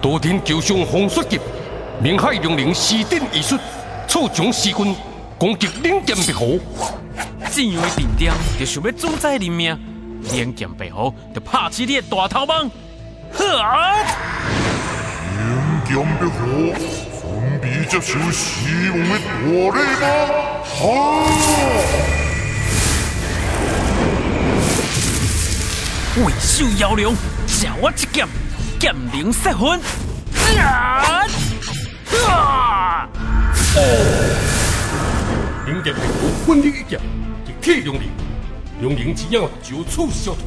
多天九上风雪急，明海龙鳞施展异术，错将时军攻击冷剑白虎。这样的定点，就想要主宰人命，冷剑白虎就拍起你的大头毛。哈！冷剑白虎准备接受死亡的大礼吗？哈！为首妖龙，借我一剑，剑灵失魂。啊！灵剑白虎奋力一剑，击铁龙鳞，龙灵只要九处消退。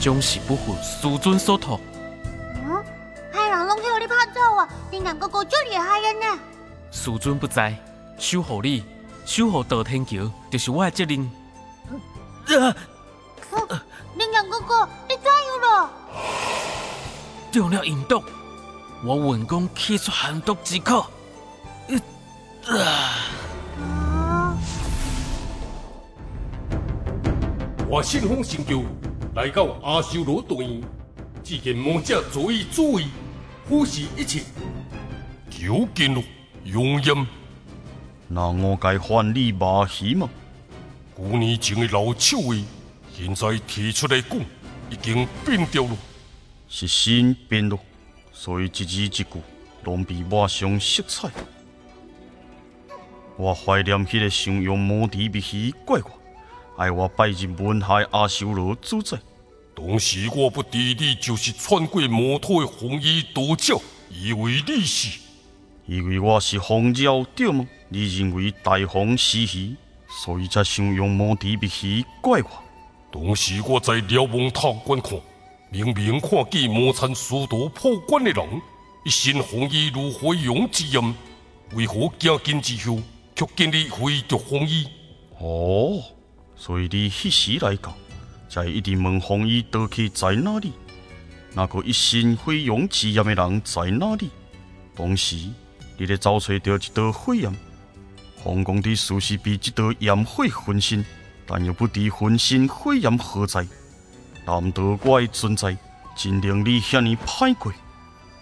终是不负师尊所托。嗯，海狼龙叫你拍走啊！哥哥这厉害人呢。师尊不在，守护你，守护道天桥，就是我的责任。啊！灵剑哥哥？中了引毒，我运功气出寒毒之苦。啊！我信奉成就，来到阿修罗大院，只见魔者坐于主意，俯视一切。求见了，永炎。那我该还你马戏吗？五年前的老手艺。现在提出来讲，已经变掉了，是心变了，所以一字一句拢比抹上色彩。我怀念迄个想用魔笛密戏怪我，爱我拜入文海阿修罗主宰。当时我不知你就是穿过魔土的红衣道教，以为你是，以为我是红妖对吗？你认为大风是鱼，所以才想用魔笛密戏怪我。当时我在瞭望塔观看，明明看见魔残殊途破关的人，一身红衣如飞扬之焰，为何惊惊之后却见你飞着红衣？哦，所以你迄时来到，才一直问红衣到底在哪里？那个一身飞扬之焰的人在哪里？当时你咧找找到一道火焰，皇宫的术士被这道焰火焚身。但又不知焚身火焰何在？难得我的存在，真令你遐尼歹过？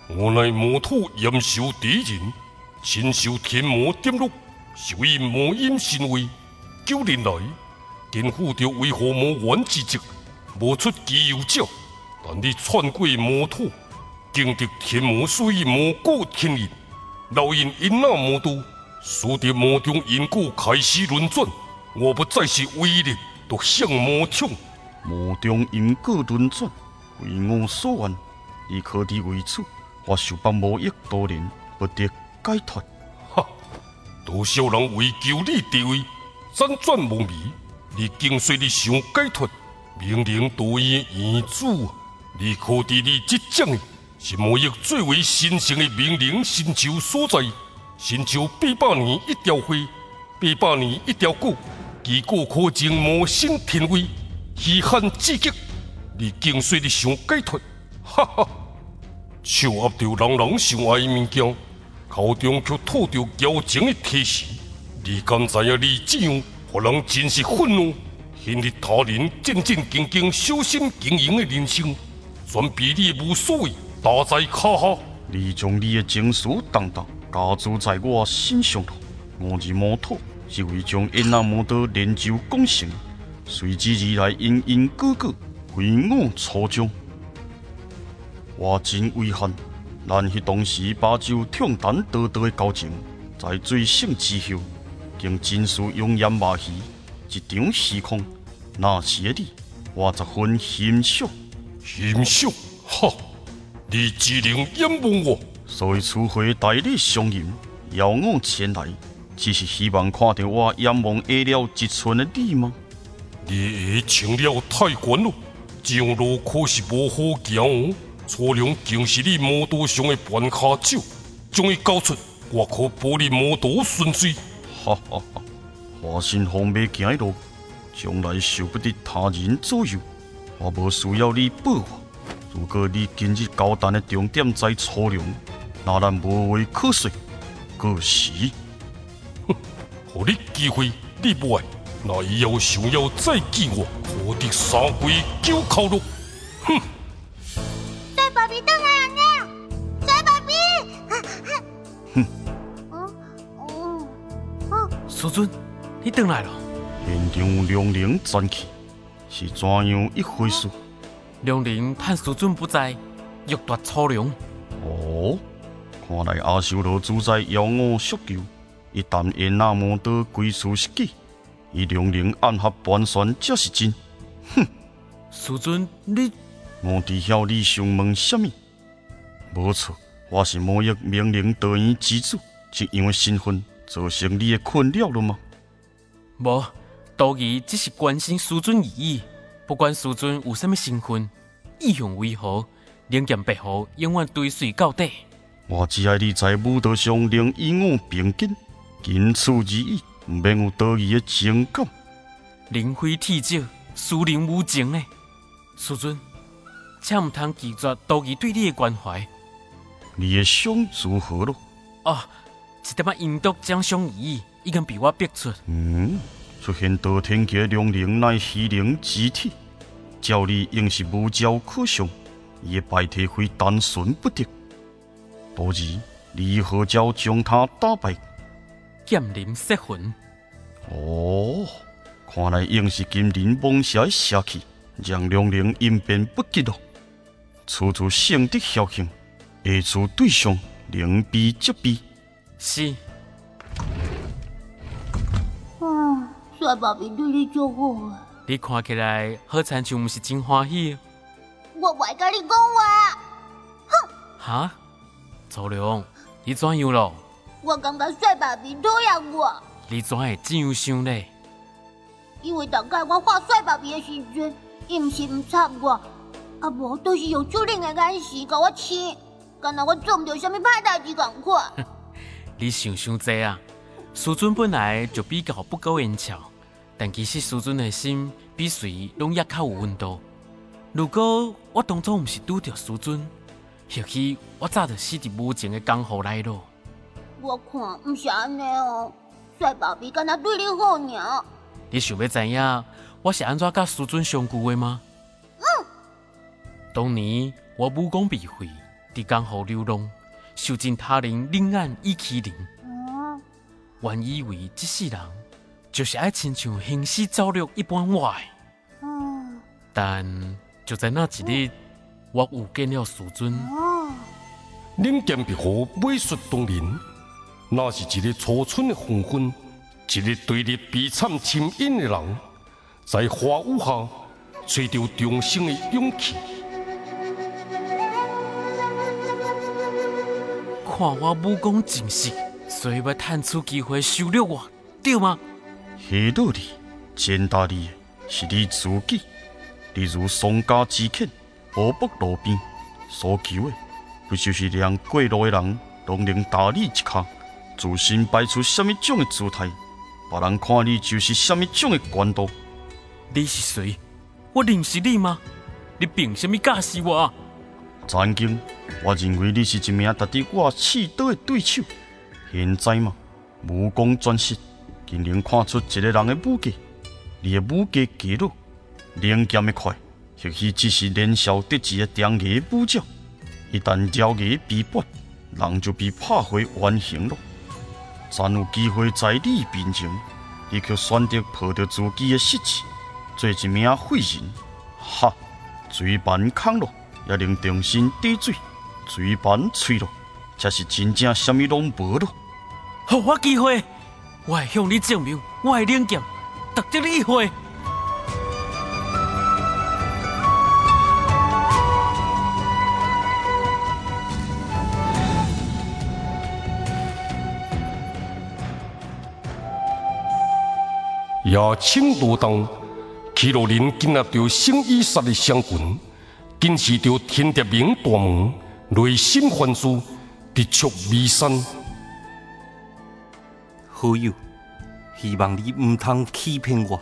我乃魔土炎寿敌人，亲受天魔点禄，受以魔音神威。九年来，肩负着为何魔王之职，无出其右者。但你篡过魔土，经得天魔属于魔果天印，烙印因那魔都，使得魔中因果开始轮转。我不再是威力，独向魔宠。魔中因果轮转，为我所愿。以可敌为此，我受帮魔役多年，不得解脱。哈！多少人为求你地位，辗转无迷。你竟说你想解脱，命令多于原主。你可敌你即将的，是魔役最为神圣的命令星球所在。星球八百年一条灰，八百年一条果。结果可证魔性天威，稀罕至极。你竟说你想解脱，哈哈！手握着人人想爱的物件，口中却吐着矫情的提示。你敢知影你这样，让人真是愤怒？陷入他人战战兢兢、小心经营的人生，全被你无所谓打在脚下。你将你的情绪当当加注在我身上了，我是摩托。是为将因那魔道练就功成，随之而来因因果果，为我初衷。我真遗憾，咱迄当时把酒畅谈多多的交情，在醉醒之后，竟真是用烟骂戏，一场虚空。那时的你，我十分欣赏。欣赏？哈！你只能仰望我，所以此回代你相迎，邀我前来。只是希望看到我仰望下了一寸的你吗？你穿了太悬了，上路可是无好行哦。初良竟是你摩托上的绊卡手，将伊交出，我可保你摩托顺遂。哈哈哈！花心方未行的路，将来受不得他人左右。我无需要你保我。如果你今日交谈的重点在初良，那咱无话可说。可惜。给你机会，你不爱，那以后想要再见我，我得三跪九叩了。哼！再把比等来了，帅爸比！哼。嗯嗯嗯，师尊，你回来了。现场有龙灵战气，是怎样一回事？龙鳞趁师尊不在，欲夺初龙。哦，看来阿修罗主宰邀我速救，一旦因那魔道归属失记，伊龙灵暗合盘旋才是真。哼！师尊，你我知晓你想问什么？无错，我是魔域命令导演之主，是因为身份造成你的困扰了吗？无，道义只是关心师尊而已。不管师尊有甚物身份，意向为何，灵剑白虎永远追随到底。我只爱你在武道上能与我并肩，仅此而已，唔免有多余的情感。灵非体质，殊灵无情呢。师尊，请唔通拒绝道义对你的关怀。你的伤如何了？哦，一点仔阴毒将相依，已经被我逼出。嗯。出现多天劫龙灵乃虚灵之体，照理应是无招可伤，伊的败体非单纯不得。不然，你何招将他打败？剑灵失魂。哦，看来应是金鳞猛蛇的邪气，让龙鳞应变不及咯。处处圣德效应，下处对象灵逼即逼。是。啊帅爸比对你足好啊！你看起来好像就唔是真欢喜。我不爱跟你讲话。哼！哈？曹良，你怎样了？我感觉帅爸比讨厌我。你怎会这样想呢？因为大概我画帅爸比的时阵，伊唔是唔插我，啊无都是用粗灵的眼神甲我亲，敢若我做唔到什么歹代志共款。你想想这啊，师尊本来就比较不苟言笑。但其实师尊的心比谁拢也较有温度。如果我当初毋是拄着师尊，或许我早就死伫无情的江湖内咯。我看毋是安尼哦，帅爸比敢若对你好尔。你想要知影我是安怎甲苏尊相顾的吗？嗯。当年我武功被废，伫江湖流浪，受尽他人冷眼与欺凌。嗯。原以为这世人。就是爱亲像行尸走肉一般坏，但就在那一日，我遇见了师尊。冷剑壁虎美术动人，那是一个初春的黄昏，一个对日悲惨沉吟的人，在花雨下吹着重生的勇气。看我武功尽失，所以要探出机会收留我，对吗？黑道里践踏你的是你自己，例如丧家之犬，河北路边，所求的不就是让过路的人都能打你一下，自身摆出什么种的姿态，别人看你就是什么种的官度。你是谁？我认识你吗？你凭什么架死我？曾经我认为你是一名值得我刺刀的对手，现在嘛，武功全失。竟然看出一个人的武技，你的武技极弱，灵剑的快，或许只是年少得志的长牙武将。一旦鸟牙被拔，人就被拍回原形了。才有机会在你面前，你却选择抱着自己的失志，做一名废人。哈！嘴板空了，也能重新滴水；嘴板脆了，才是真正什么拢无了。给我机会！我会向你证明，我会领剑，值得你会。夜清罗东，齐鲁林进入着圣衣杀的相群，今是着天地明大门，雷声唤书，直触眉山。好友，希望你唔通欺骗我。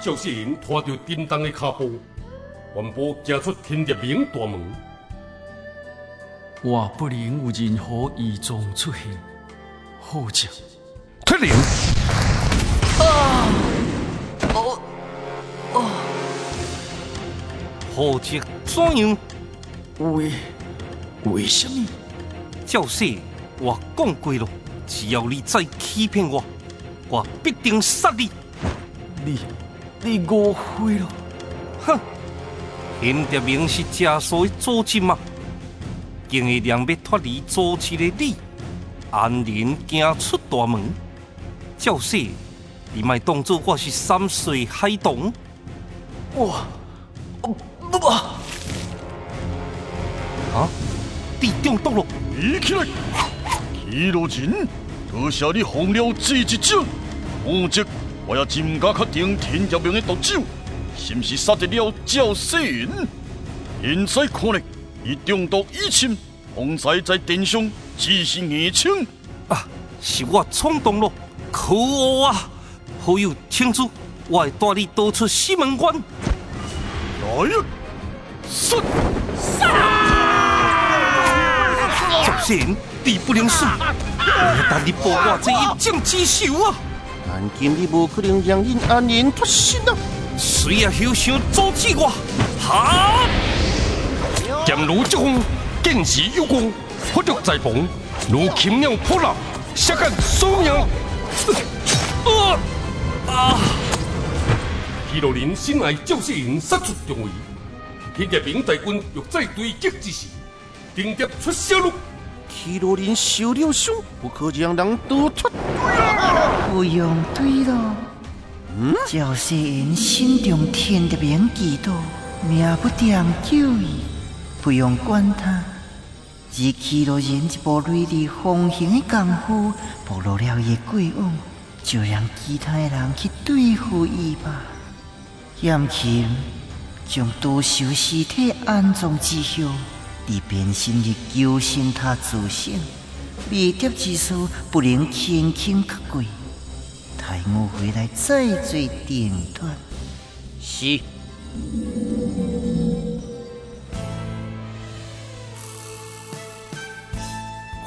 赵世银拖着叮当的脚步，缓步走出天日明大门。我不能有任何异状出现，好者退灵。啊！哦哦！何则怎样？为为什么？照说我讲过了，只要你再欺骗我，我必定杀你。你你误会了。哼！林德明是家属的组织吗？经会亮要脱离组织的你，安然行出大门。照说，你卖当作我是三岁孩童。我，不，啊！地中毒了！起来！去路人，多谢你放了这一招，否则我也真敢确定天条明的毒酒是不是杀得了赵世云。现在看来，伊中毒已深，方才在顶上只是眼青。啊，是我冲动了，可恶啊！好友请主，我会带你逃出西门关。来呀！杀！赵世云，敌不能输，但你报我这一箭之仇啊！但今日无可能让恁安然脱身啊！谁也休想阻止我！哈！剑如疾风，剑势有光，法律在旁，如禽鸟扑浪，杀干所命。啊！啊！披罗林心爱赵世云杀出重围，天业明大军欲再追击之时，顶点出小路。披罗林受了伤，不可让人逃脱。不用对了。赵世云心中天德明嫉妒，命不点救伊，不用管他。而披罗人一部锐利风行的功夫，暴露了伊的过往，就让其他的人去对付伊吧。严钦将多修尸体安葬之后，你变身的救生他自省，未得之事不能轻轻刻过。待我回来再做定断。是。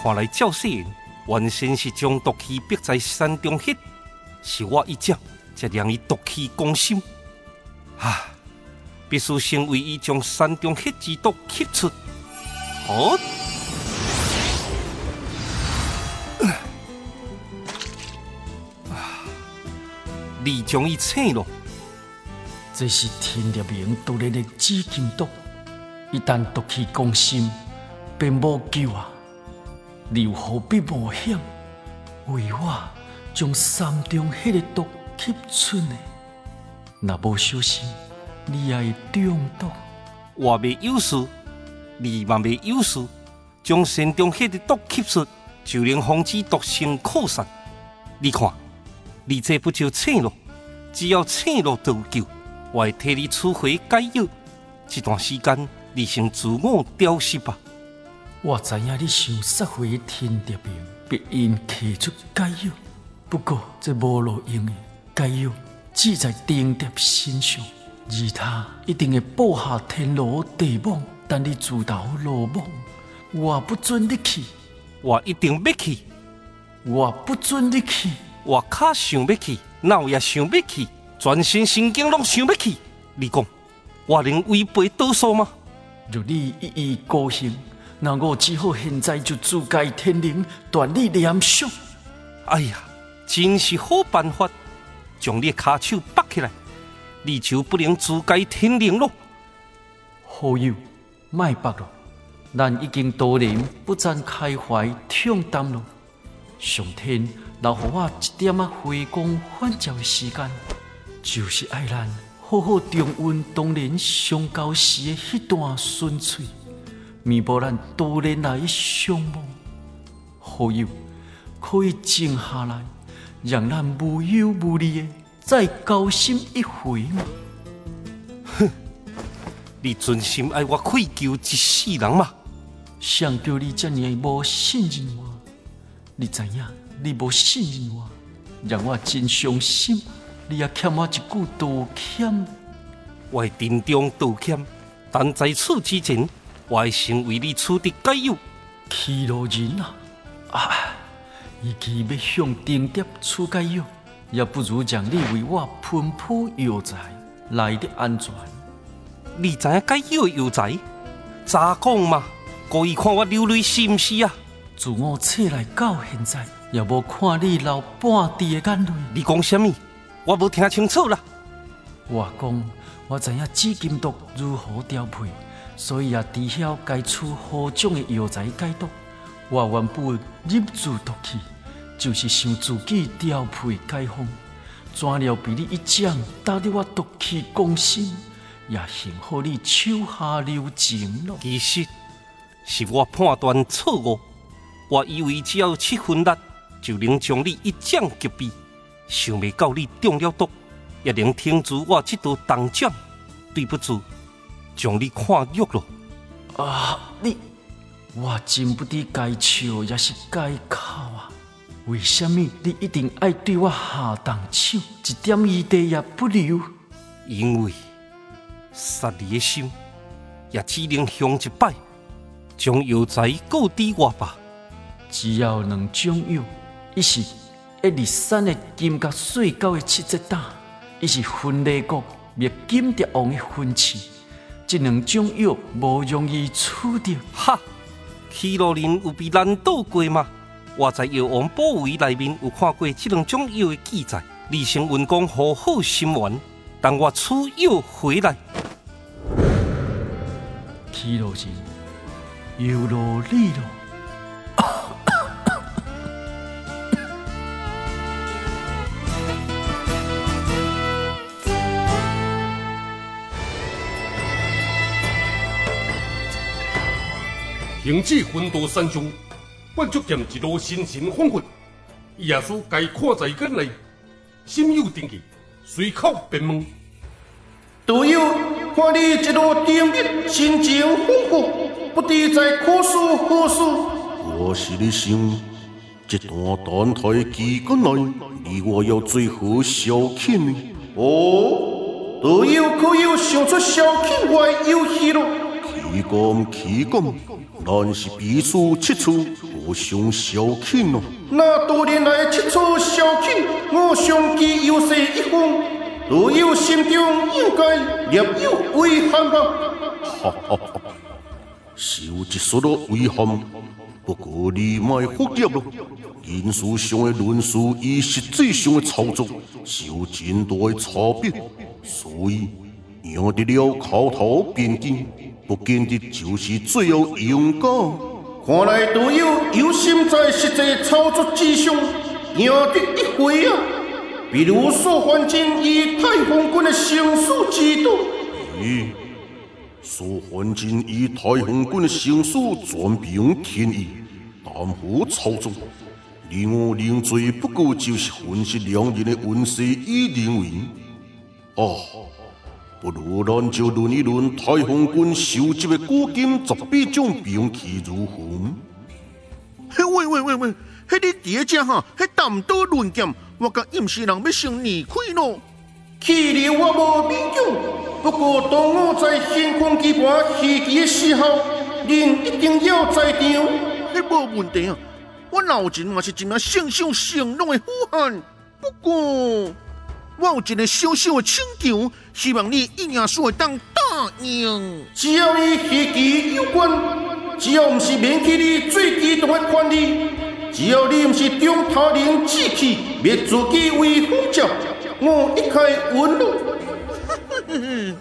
看来赵世云原先是将毒气逼在山中迄，是我一将才让伊毒气攻心。啊！必须先为伊将山中迄之毒吸出。好。你将伊请了。这是天地明独立的紫金毒，一旦毒气攻心，便无救啊！你何必冒险为我将山中迄个毒吸出呢？若无小心，你也会中毒。我未有事，你嘛未有事，将山中迄个毒吸出，就能防止毒性扩散。你看，你这不就醒了？只要醒了就救，我会替你取回解药。这段时间，你先自我调息吧。我知影你想杀回天地明，必因提出解药。不过这无路用的解药，只在天德身上，而他一定会布下天罗地网，等你自投罗网。我不准你去，我一定要去。我不准你去，我卡想要去。脑也想要去，全身神经拢想要去。你讲，我能违背多数吗？若你一意孤行，那我只好现在就自改天灵，断你念想。哎呀，真是好办法！将你卡手拔起来，你就不能自改天灵了。好友，卖拔了，咱已经多年不曾开怀畅谈了。上天。留给我一点啊回光返照的时间，就是爱咱好好重温当年相交时的那段纯粹，弥补咱多年来的伤亡。好友可以静下来，让咱无忧无虑的再交心一回吗？哼，你存心爱我愧疚一世人吗？想叫你这样无信任我，你知影？你无信任我，让我真伤心。你也欠我一句道歉。我会郑重道歉，但在此之前，我会先为你取得解药。去路人啊！啊，与其要向丁蝶取解药，也不如将你为我喷铺药材来得安全。你知影该有药材？咋讲嘛？故意看我流泪是毋是啊？自我出来到现在，也无看你流半滴的眼泪。你讲什么？我无听清楚啦。我讲，我知影紫金毒如何调配，所以也知晓该出何种的药材解毒。我原本入住毒气，就是想自己调配解放。怎料被你一掌打得我毒气攻心，也幸好你手下留情了。其实是我判断错误，我以为只要七分力就能将你一掌击毙，想未到你中了毒，也能停止我这道重掌。对不住，将你看弱了。啊，你！我真不知该笑也是该哭啊！为什么你一定爱对我下重手，一点余地也不留？因为杀你的心，也只能向一摆，将药材告知我吧。只要两种药，一是一二三的金甲碎狗的七节胆，一是分裂国灭金蝶王的分翅，这两种药无容易取得。哈！去路人有被难倒过吗？我在药王宝位内面有看过这两种药的记载。李成文讲好好心愿，等我取药回来。去路人，又落你了。行至魂都山中，万足剑一路心神恍惚，耶稣该看在眼内，心有定记，随口便问：道友，看你一路顶日，心情恍惚，不知在苦思何事？我是咧想，这段等待期间内，你我要最好消遣呢？哦，道友可有想出消遣外游戏咯？岂敢岂敢！咱是彼此切磋，互相消遣咯。那多年来切磋消遣，我相机优势一方，都有心中应该略有遗憾吧？哈哈哈！是有一丝的遗憾，不过你莫忽略咯。人事上的论述与实际上的操作是有真大的差别，所以赢得了口头辩解。不见得就是最后赢家。看来队友有心在实际操作之上赢得一回啊！比如苏焕金与太洪军的生死之斗。咦，苏焕金与太洪军的生死全凭天意，淡薄操作。你我认罪不过就是分析两人的运势与灵为。哦。不如咱就论一论太洪军收集的古今十八种兵器如何？嘿喂喂喂喂，迄你第一只哈，迄淡刀论剑，我甲임氏人要先离开咯。去了我无勉强，不过当我在天空棋盘戏棋的时候，您一定要在场。迄无问题啊，我老真嘛是一名圣上圣龙的呼汉，不过。我有一个小小的请求，希望你一定会当答应。只要与戏剧有关，只要不是免去你最基动的权利，只要你不是中他人志气，灭自己为虎将，我一概允诺。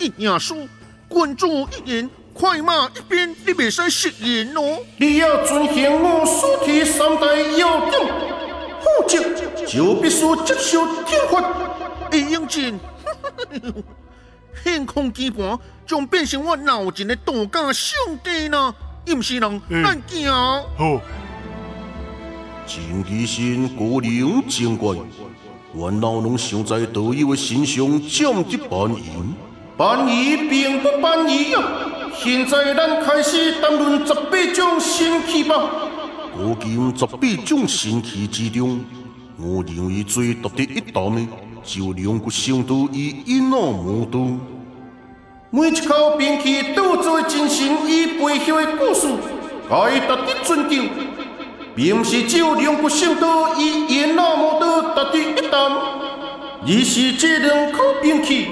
一言书，君主一言，快马一鞭，你袂使食言哦。你要遵循我所提三大要点，否则。就必须接受天罚。易英俊，天空棋盘将变成我脑筋的度假胜地呢？不是人难行。好，正义心古灵精怪，我老能想在道友的身上占得便宜？便宜并不便宜啊！现在咱开始谈论十八种神器吧。古今十八种神器之中。我认为最独特一档的，就两个圣都与阴那魔都。每一口兵器都做进行与背后的故事，该值得尊敬，并不是只有两个圣都与阴那魔都值得一档，而是这两口兵器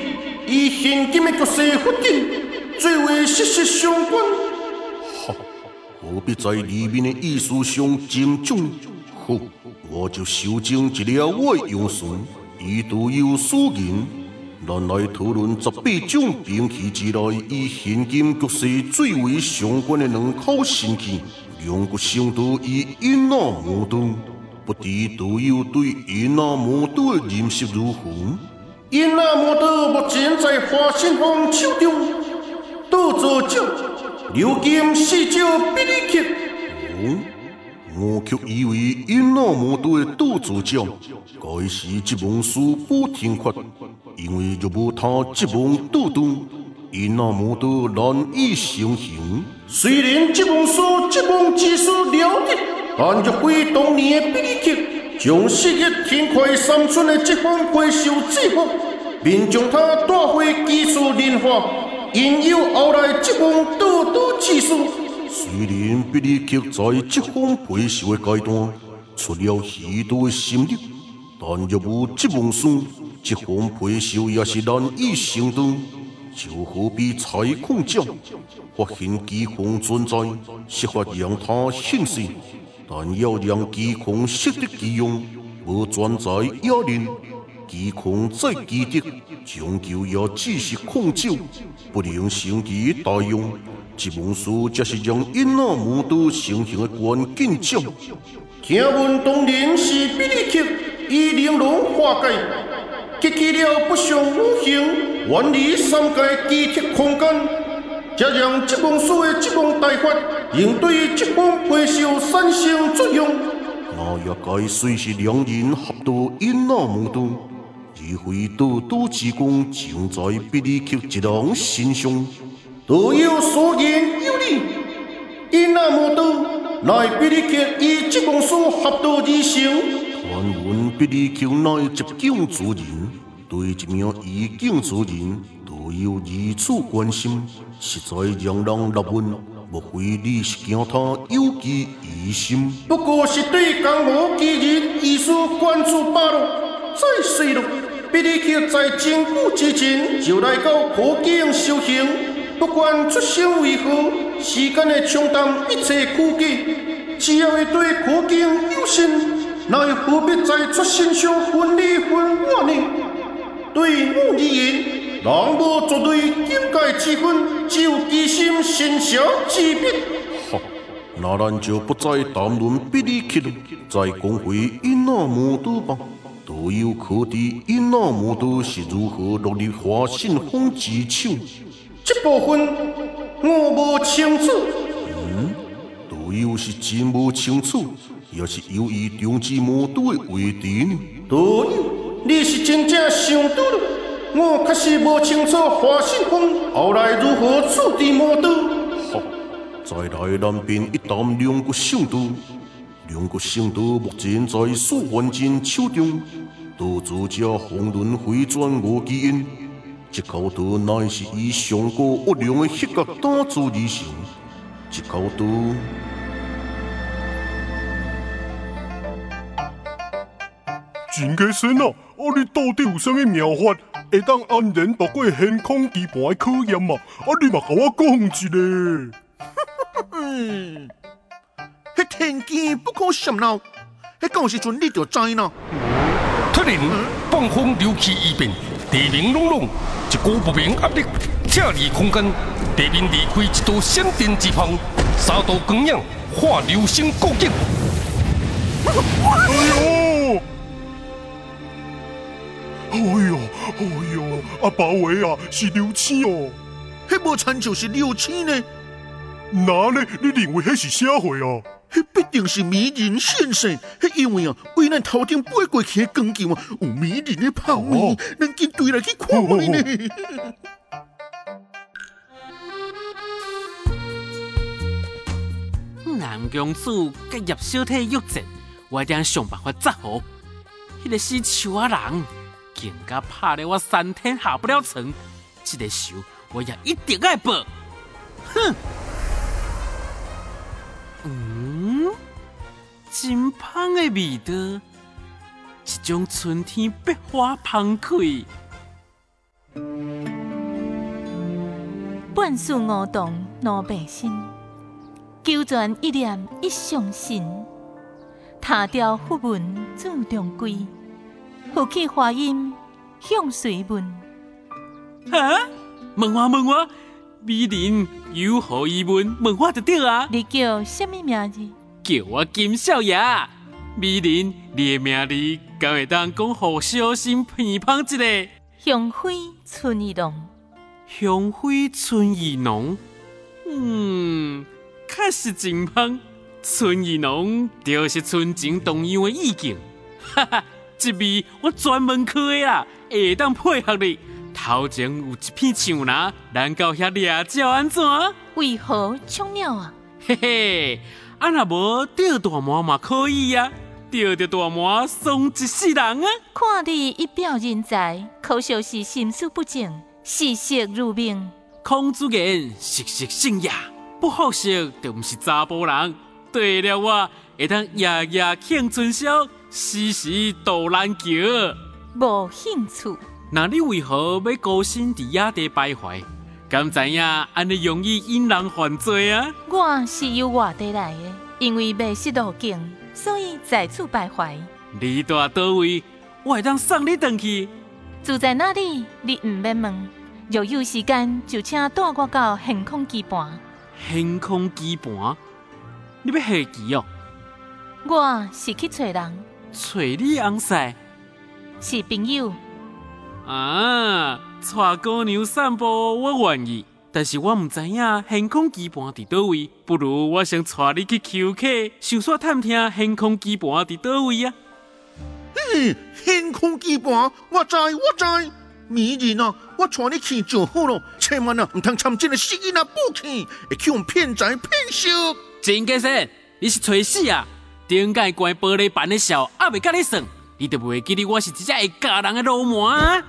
与现今的局势发展最为息息相关。何必在里面的意思上精准？好，我就修正一了我的用词，以独有所言。咱来讨论十八种兵器之内，与现今局势最为相关的两口神器——两国相都与印那魔刀。不知道友对印那魔刀的认识如何？印那魔刀目前在华信方手中，盗作者刘金四招比利克。我却以为印那魔都的盗作者该是吉蒙斯不听话。因为若无他这帮斗斗，因那魔都难以成行。虽然这帮所这帮技术了得，但若非当年的比利克将昔日天快三寸的这方怪兽制服，并将它带回技术炼化，因有后来这帮斗斗技术。虽然比利克在这方回收的阶段出了许多的心力，但若无这帮书。这方培修也是难以成功，就好比采矿者发现机矿存在，设法让它显示，但要让机矿适得其用，无专在压人，机矿再积德，终究也只是矿酒，不能成其大用。这本书则是让因那木都成型的关键者。听闻当年是比利克以玲珑化解。激起了不祥五行，远离三界机铁空间，才让吉蒙斯的吉蒙大法应对吉蒙回收产生作用。那也该随时两人合作引那木都，非道道之功尽在比利克一人身上。都有所言有理，引那么多乃比利克与吉蒙斯合作而成。传闻比利克乃一境之人。对一名异境之人都有如此关心，实在让人纳闷。莫非你是惊他有其疑心？不过是对江湖奇人艺术关注罢了。再说了，比利克在真古之前就来到古境修行，不管出身为何，时间会冲淡一切苦计。只要会对古境有心，那又何必在出身上分离分我呢？对我而言，人无绝对境界之分，只有机心心小之别。那咱就不再谈论比利克了，再讲回因那摩多吧。都有可知伊那摩多是如何落入华信风之手。这部分我无清楚。嗯，都有是真无清楚，也是由于中止魔都的为敌呢？都有。你是真正想多了，我确实无清楚华信风后来如何处置魔都。好，再来南边一谈两个圣都，两个圣都目前在苏焕金手中，都主家红轮回转无基因，这口刀乃是以上古恶灵的血角打造而成，这口刀。真个神啊！啊，你到底有啥物妙法，会当安然度过天空棋盘的考验嘛？啊，你嘛甲我讲一下。天机不可泄露，迄讲时阵你就知啦。突然，暴风流气异变，地面隆隆，一股不明压力撤离空间，地面离开一道闪电之风，三道光影化流星过境。哎呦！哎呦，哎呦，阿爸伟啊，是流星哦，迄无参就是流星呢？哪呢？你认为迄是啥货啊？迄必定是美人先生，迄因为啊，为咱头顶飞过去的光球啊，有美人的泡面，咱紧对来去看呢。南公主甲叶小体约战，我一定想办法抓好。迄个死树啊人。更加怕得我三天下不了床，这个仇我也一定要报。哼！真香的味道，一种春天百花芳开。半世无动老百姓，求全一念一相心，踏雕佛文注中归，福气华音向随问。哈？问我问我，美人有何疑问？问我就对啊。你叫什么名字？叫我金少爷。美人，你的名字敢会当讲好小心偏旁一个？香妃春意浓。香妃春意浓。嗯，确实真香。春意浓就是春情动样的意境。哈哈，这味我专门开的啦，会当配合你。头前有一片树林，咱到遐掠鸟安怎？为何冲鸟啊？嘿嘿，啊若无钓大麻嘛可以啊，钓着大麻爽一世人啊！看你一表人才，可惜是心术不正，嗜色如命。孔子言：食色性也，不好色就毋是查甫人。对了，我会当夜夜庆春宵，时时度兰桥。无兴趣。那你为何要孤身伫野地徘徊？敢知影安尼容易引人犯罪啊？我是由外地来的，因为迷失路径，所以在此徘徊。你住倒位？我会当送你回去。住在哪里？你唔免问。若有时间，就请带我到天空棋盘。天空棋盘？你要下棋哦？我是去找人。找你翁婿？是朋友。啊，带姑娘散步我愿意，但是我唔知影天空棋盘伫倒位，不如我先带你去求客，想煞探听天空棋盘伫倒位啊！嘿，天空棋盘，我知我知，美人啊，我带你去就好咯，千万啊，唔通参这个死囡仔不去，会去用骗财骗色。真假说，你是吹死啊！顶界关玻璃板的笑，还未甲你算，你都袂记得我是一只会咬人的老魔啊！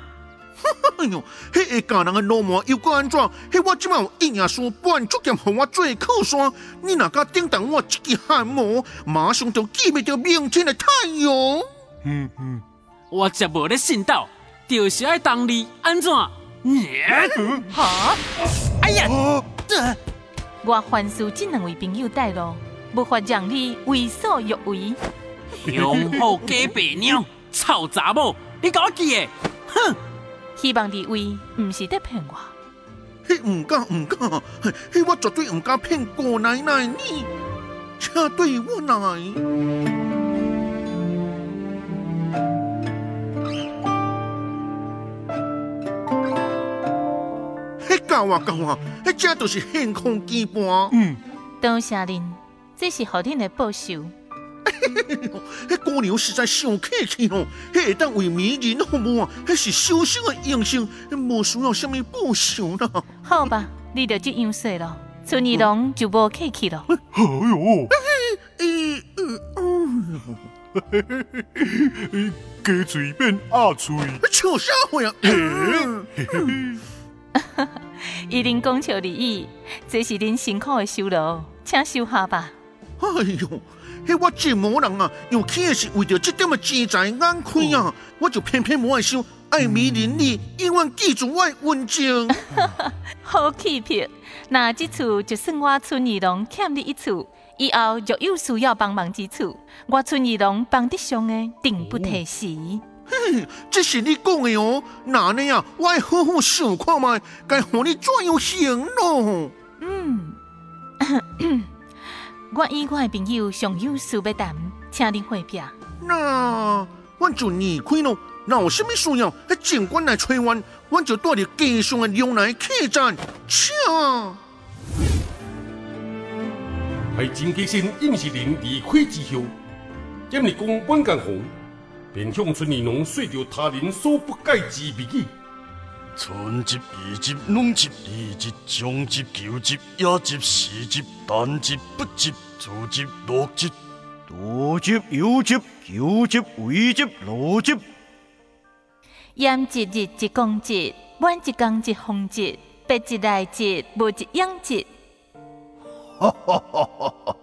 哎呦，迄个家人的老毛又搁安怎？迄我即马有一夜书搬出剑，互我做靠山。你若敢顶动我一支汗毛，马上就见不着明天的太阳。嗯嗯，我则无咧信道，就是爱当你安怎？哈！哎呀！我凡事只两位朋友带路，无法让你为所欲为。雄厚假白鸟，臭杂某，你搞我记诶！哼！希望二位唔是在骗我。嘿，唔敢唔敢，嘿，我绝对唔敢骗姑奶奶你，请对我来。嘿，教啊教我，嘿，这都是天空基盘。嗯，多谢您，这是好天的报酬。迄姑娘实在上客气哦，迄会当为美人服务啊，迄是小小的用心，无需要什么报酬啦。好吧，你就这样说了，春儿龙就无客气了。哎呦，鸡嘴变鸭嘴，笑啥话啊？一定讲笑而已，这是恁辛苦的收入，请收下吧。哎呦！迄我这某人啊，用起的是为着这点的钱财眼开啊，我就偏偏无爱收爱迷人你永远记住我的温情。好气魄，那这次就算我春儿郎欠你一次，以后若有需要帮忙之处，我春儿郎帮得上的，定不提示。嘿，这是你讲的哦，那呢啊，我爱好好想看卖，该和你怎样行咯？嗯。我以我的朋友上有事要谈，请您回避。那我就离开咯。那有什么需要，那尽管来催我，我就带着街上的牛奶客栈。请。在金鸡仙应是人离开之后，今日公本干红，便向村里农说着他人所不解之秘语。春集、二集、两集、二集、中集、九集、野集、四集、单集、不集、次集、六集、多集、有集、九集、尾集、六集。炎一日一公节，晚一更一风节，白一来节，无一养节。哈哈哈哈哈！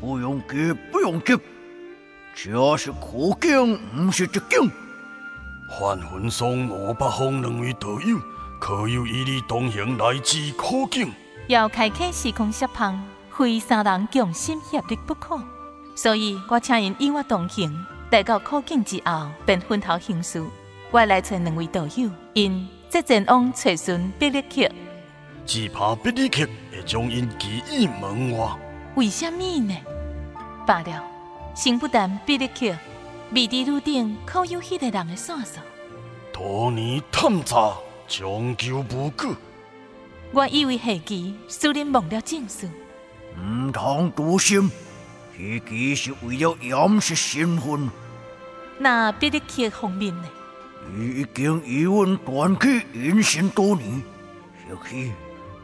不用急，不用急，这是苦境，不是绝境。范魂松、罗百峰两位道友，可有与你同行来自苦境？要开启时空摄旁，非三人共心协力不可。所以我请因与我同行，待到苦境之后，便分头行事。我来找两位道友，因即阵往找寻比利克，只怕比利克会将因记忆门外。为什么呢？罢了，先不谈比利克，未知路顶可有迄个人的线索。多年探查，终究无果。我以为下棋使人忘了正事，唔通独心，下棋是为了掩饰身份。那别的克方面呢？伊已经与阮断去音信多年，或许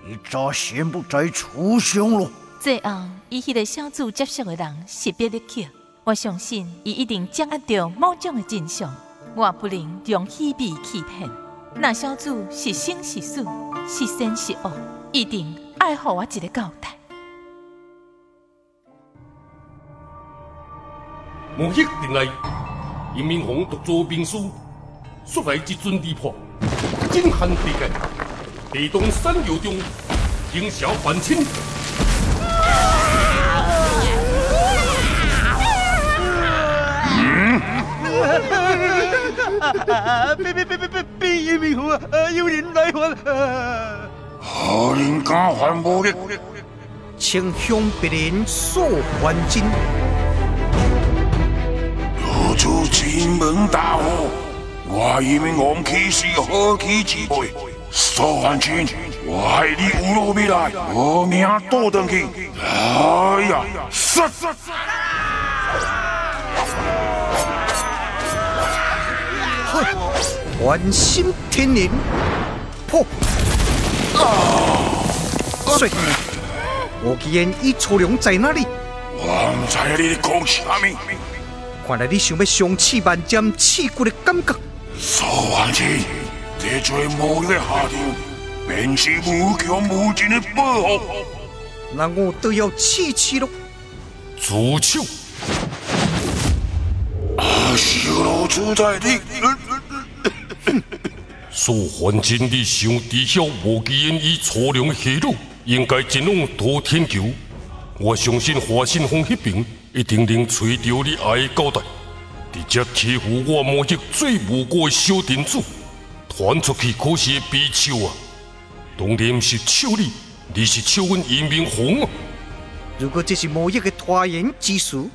伊早先不在楚乡了。最后，伊迄个小组接触的人是别的克，我相信伊一定掌握到某种的真相。我不能用虚伪欺骗。那小子是生是死，是善是恶，一定爱给我一个交代。无迄定来，严明宏独坐兵书。率来一尊地破，震撼地界，地动山摇中，惊晓万千。别别别别别别！叶明虎啊，有人来还！何人敢还无力？请向别人索还金。如出金门大火。我以为王启是何其之辈，苏汉卿，我害你侮辱未来，我命倒转去！哎呀，杀杀杀！关心天灵，破！啊！帅，我见伊楚良在哪里？我唔知你讲什么。看来你想要上刺万剑刺骨的感觉。苏万清，这做无力的下场，便是无强无尽的报复。那我都要试试咯。主手，阿修罗主宰你。苏焕金，你想知晓无基因与粗良的下落，应该前往多天桥。我相信华信峰那边一定能找到你爱的交代。直接欺负我魔族最无辜的小弟子，传出去可是会被笑啊！当然是笑你，你是笑阮严明红啊！如果这是魔族的拖延之术，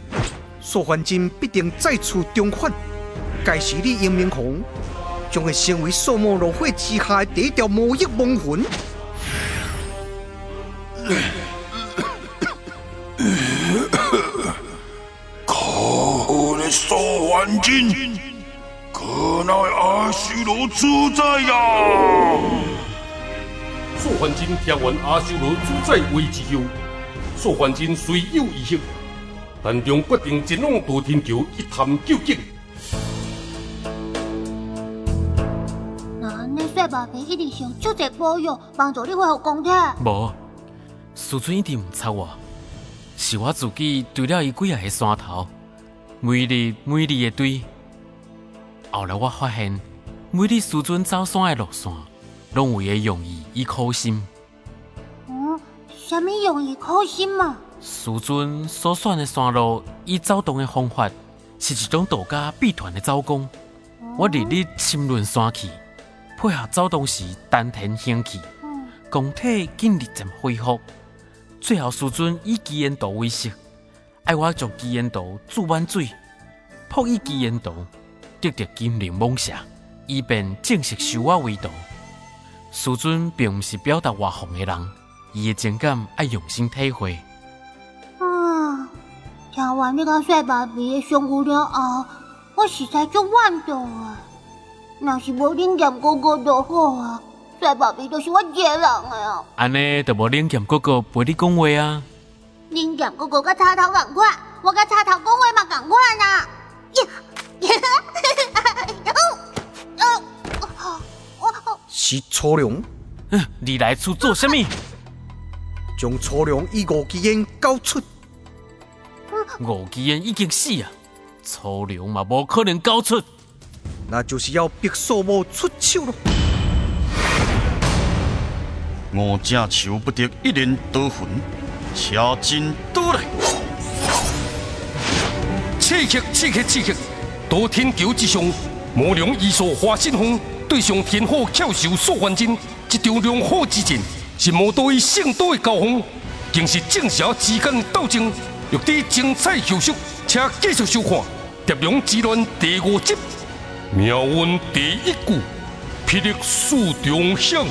苏焕金必定再次重返。该时你严明红将会成为数魔落火之下的第一条魔翼亡魂。苏焕金，可奈阿修罗主宰呀！苏焕金听完阿修罗主宰话之后，苏焕金虽有疑心，但仍决定前往多天桥一探究竟。那那帅爸爸一定想出者保佑，帮助你恢复功体。无，师尊一定唔睬我，是我自己堆了伊几下个山头。每日每日的堆，后来我发现，每日师尊走山的路线，拢有伊用意与苦心。嗯，什么用意苦心嘛？师尊所选的山路，以走动的方法，是一种道家秘传的走功。我日日亲论山去，配合走动时丹田兴起，功体竟日渐恢复。最后，师尊以基烟道为食。爱我将基烟道注满水，泼以基烟道，得到金陵猛射，以便正式收我为道。师尊并不是表达外行的人，伊的情感爱用心体会。啊，听完你个帅爸比的上古了后，我实在足感动啊！若是无灵剑哥哥就好啊，帅爸比就是我一个人啊。安尼就无灵剑哥哥陪你讲话啊。灵剑哥哥甲插头共款，我甲插头讲话嘛共款呐。是初良，你来此做什么？将初良以五基烟交出。五基烟已经死啊，初良嘛无可能交出。那就是要逼苏某出手了。我正求不得一念得魂，车进倒来。刺激刺激刺激！多天桥之上，魔龙异术化身风，对上天火翘首数万斤，这场龙火之战，是魔都与圣都的交锋，更是正邪之间的斗争。欲知精彩后续，请继续收看《蝶龙之乱》第五集。妙运第一句，霹雳树中响。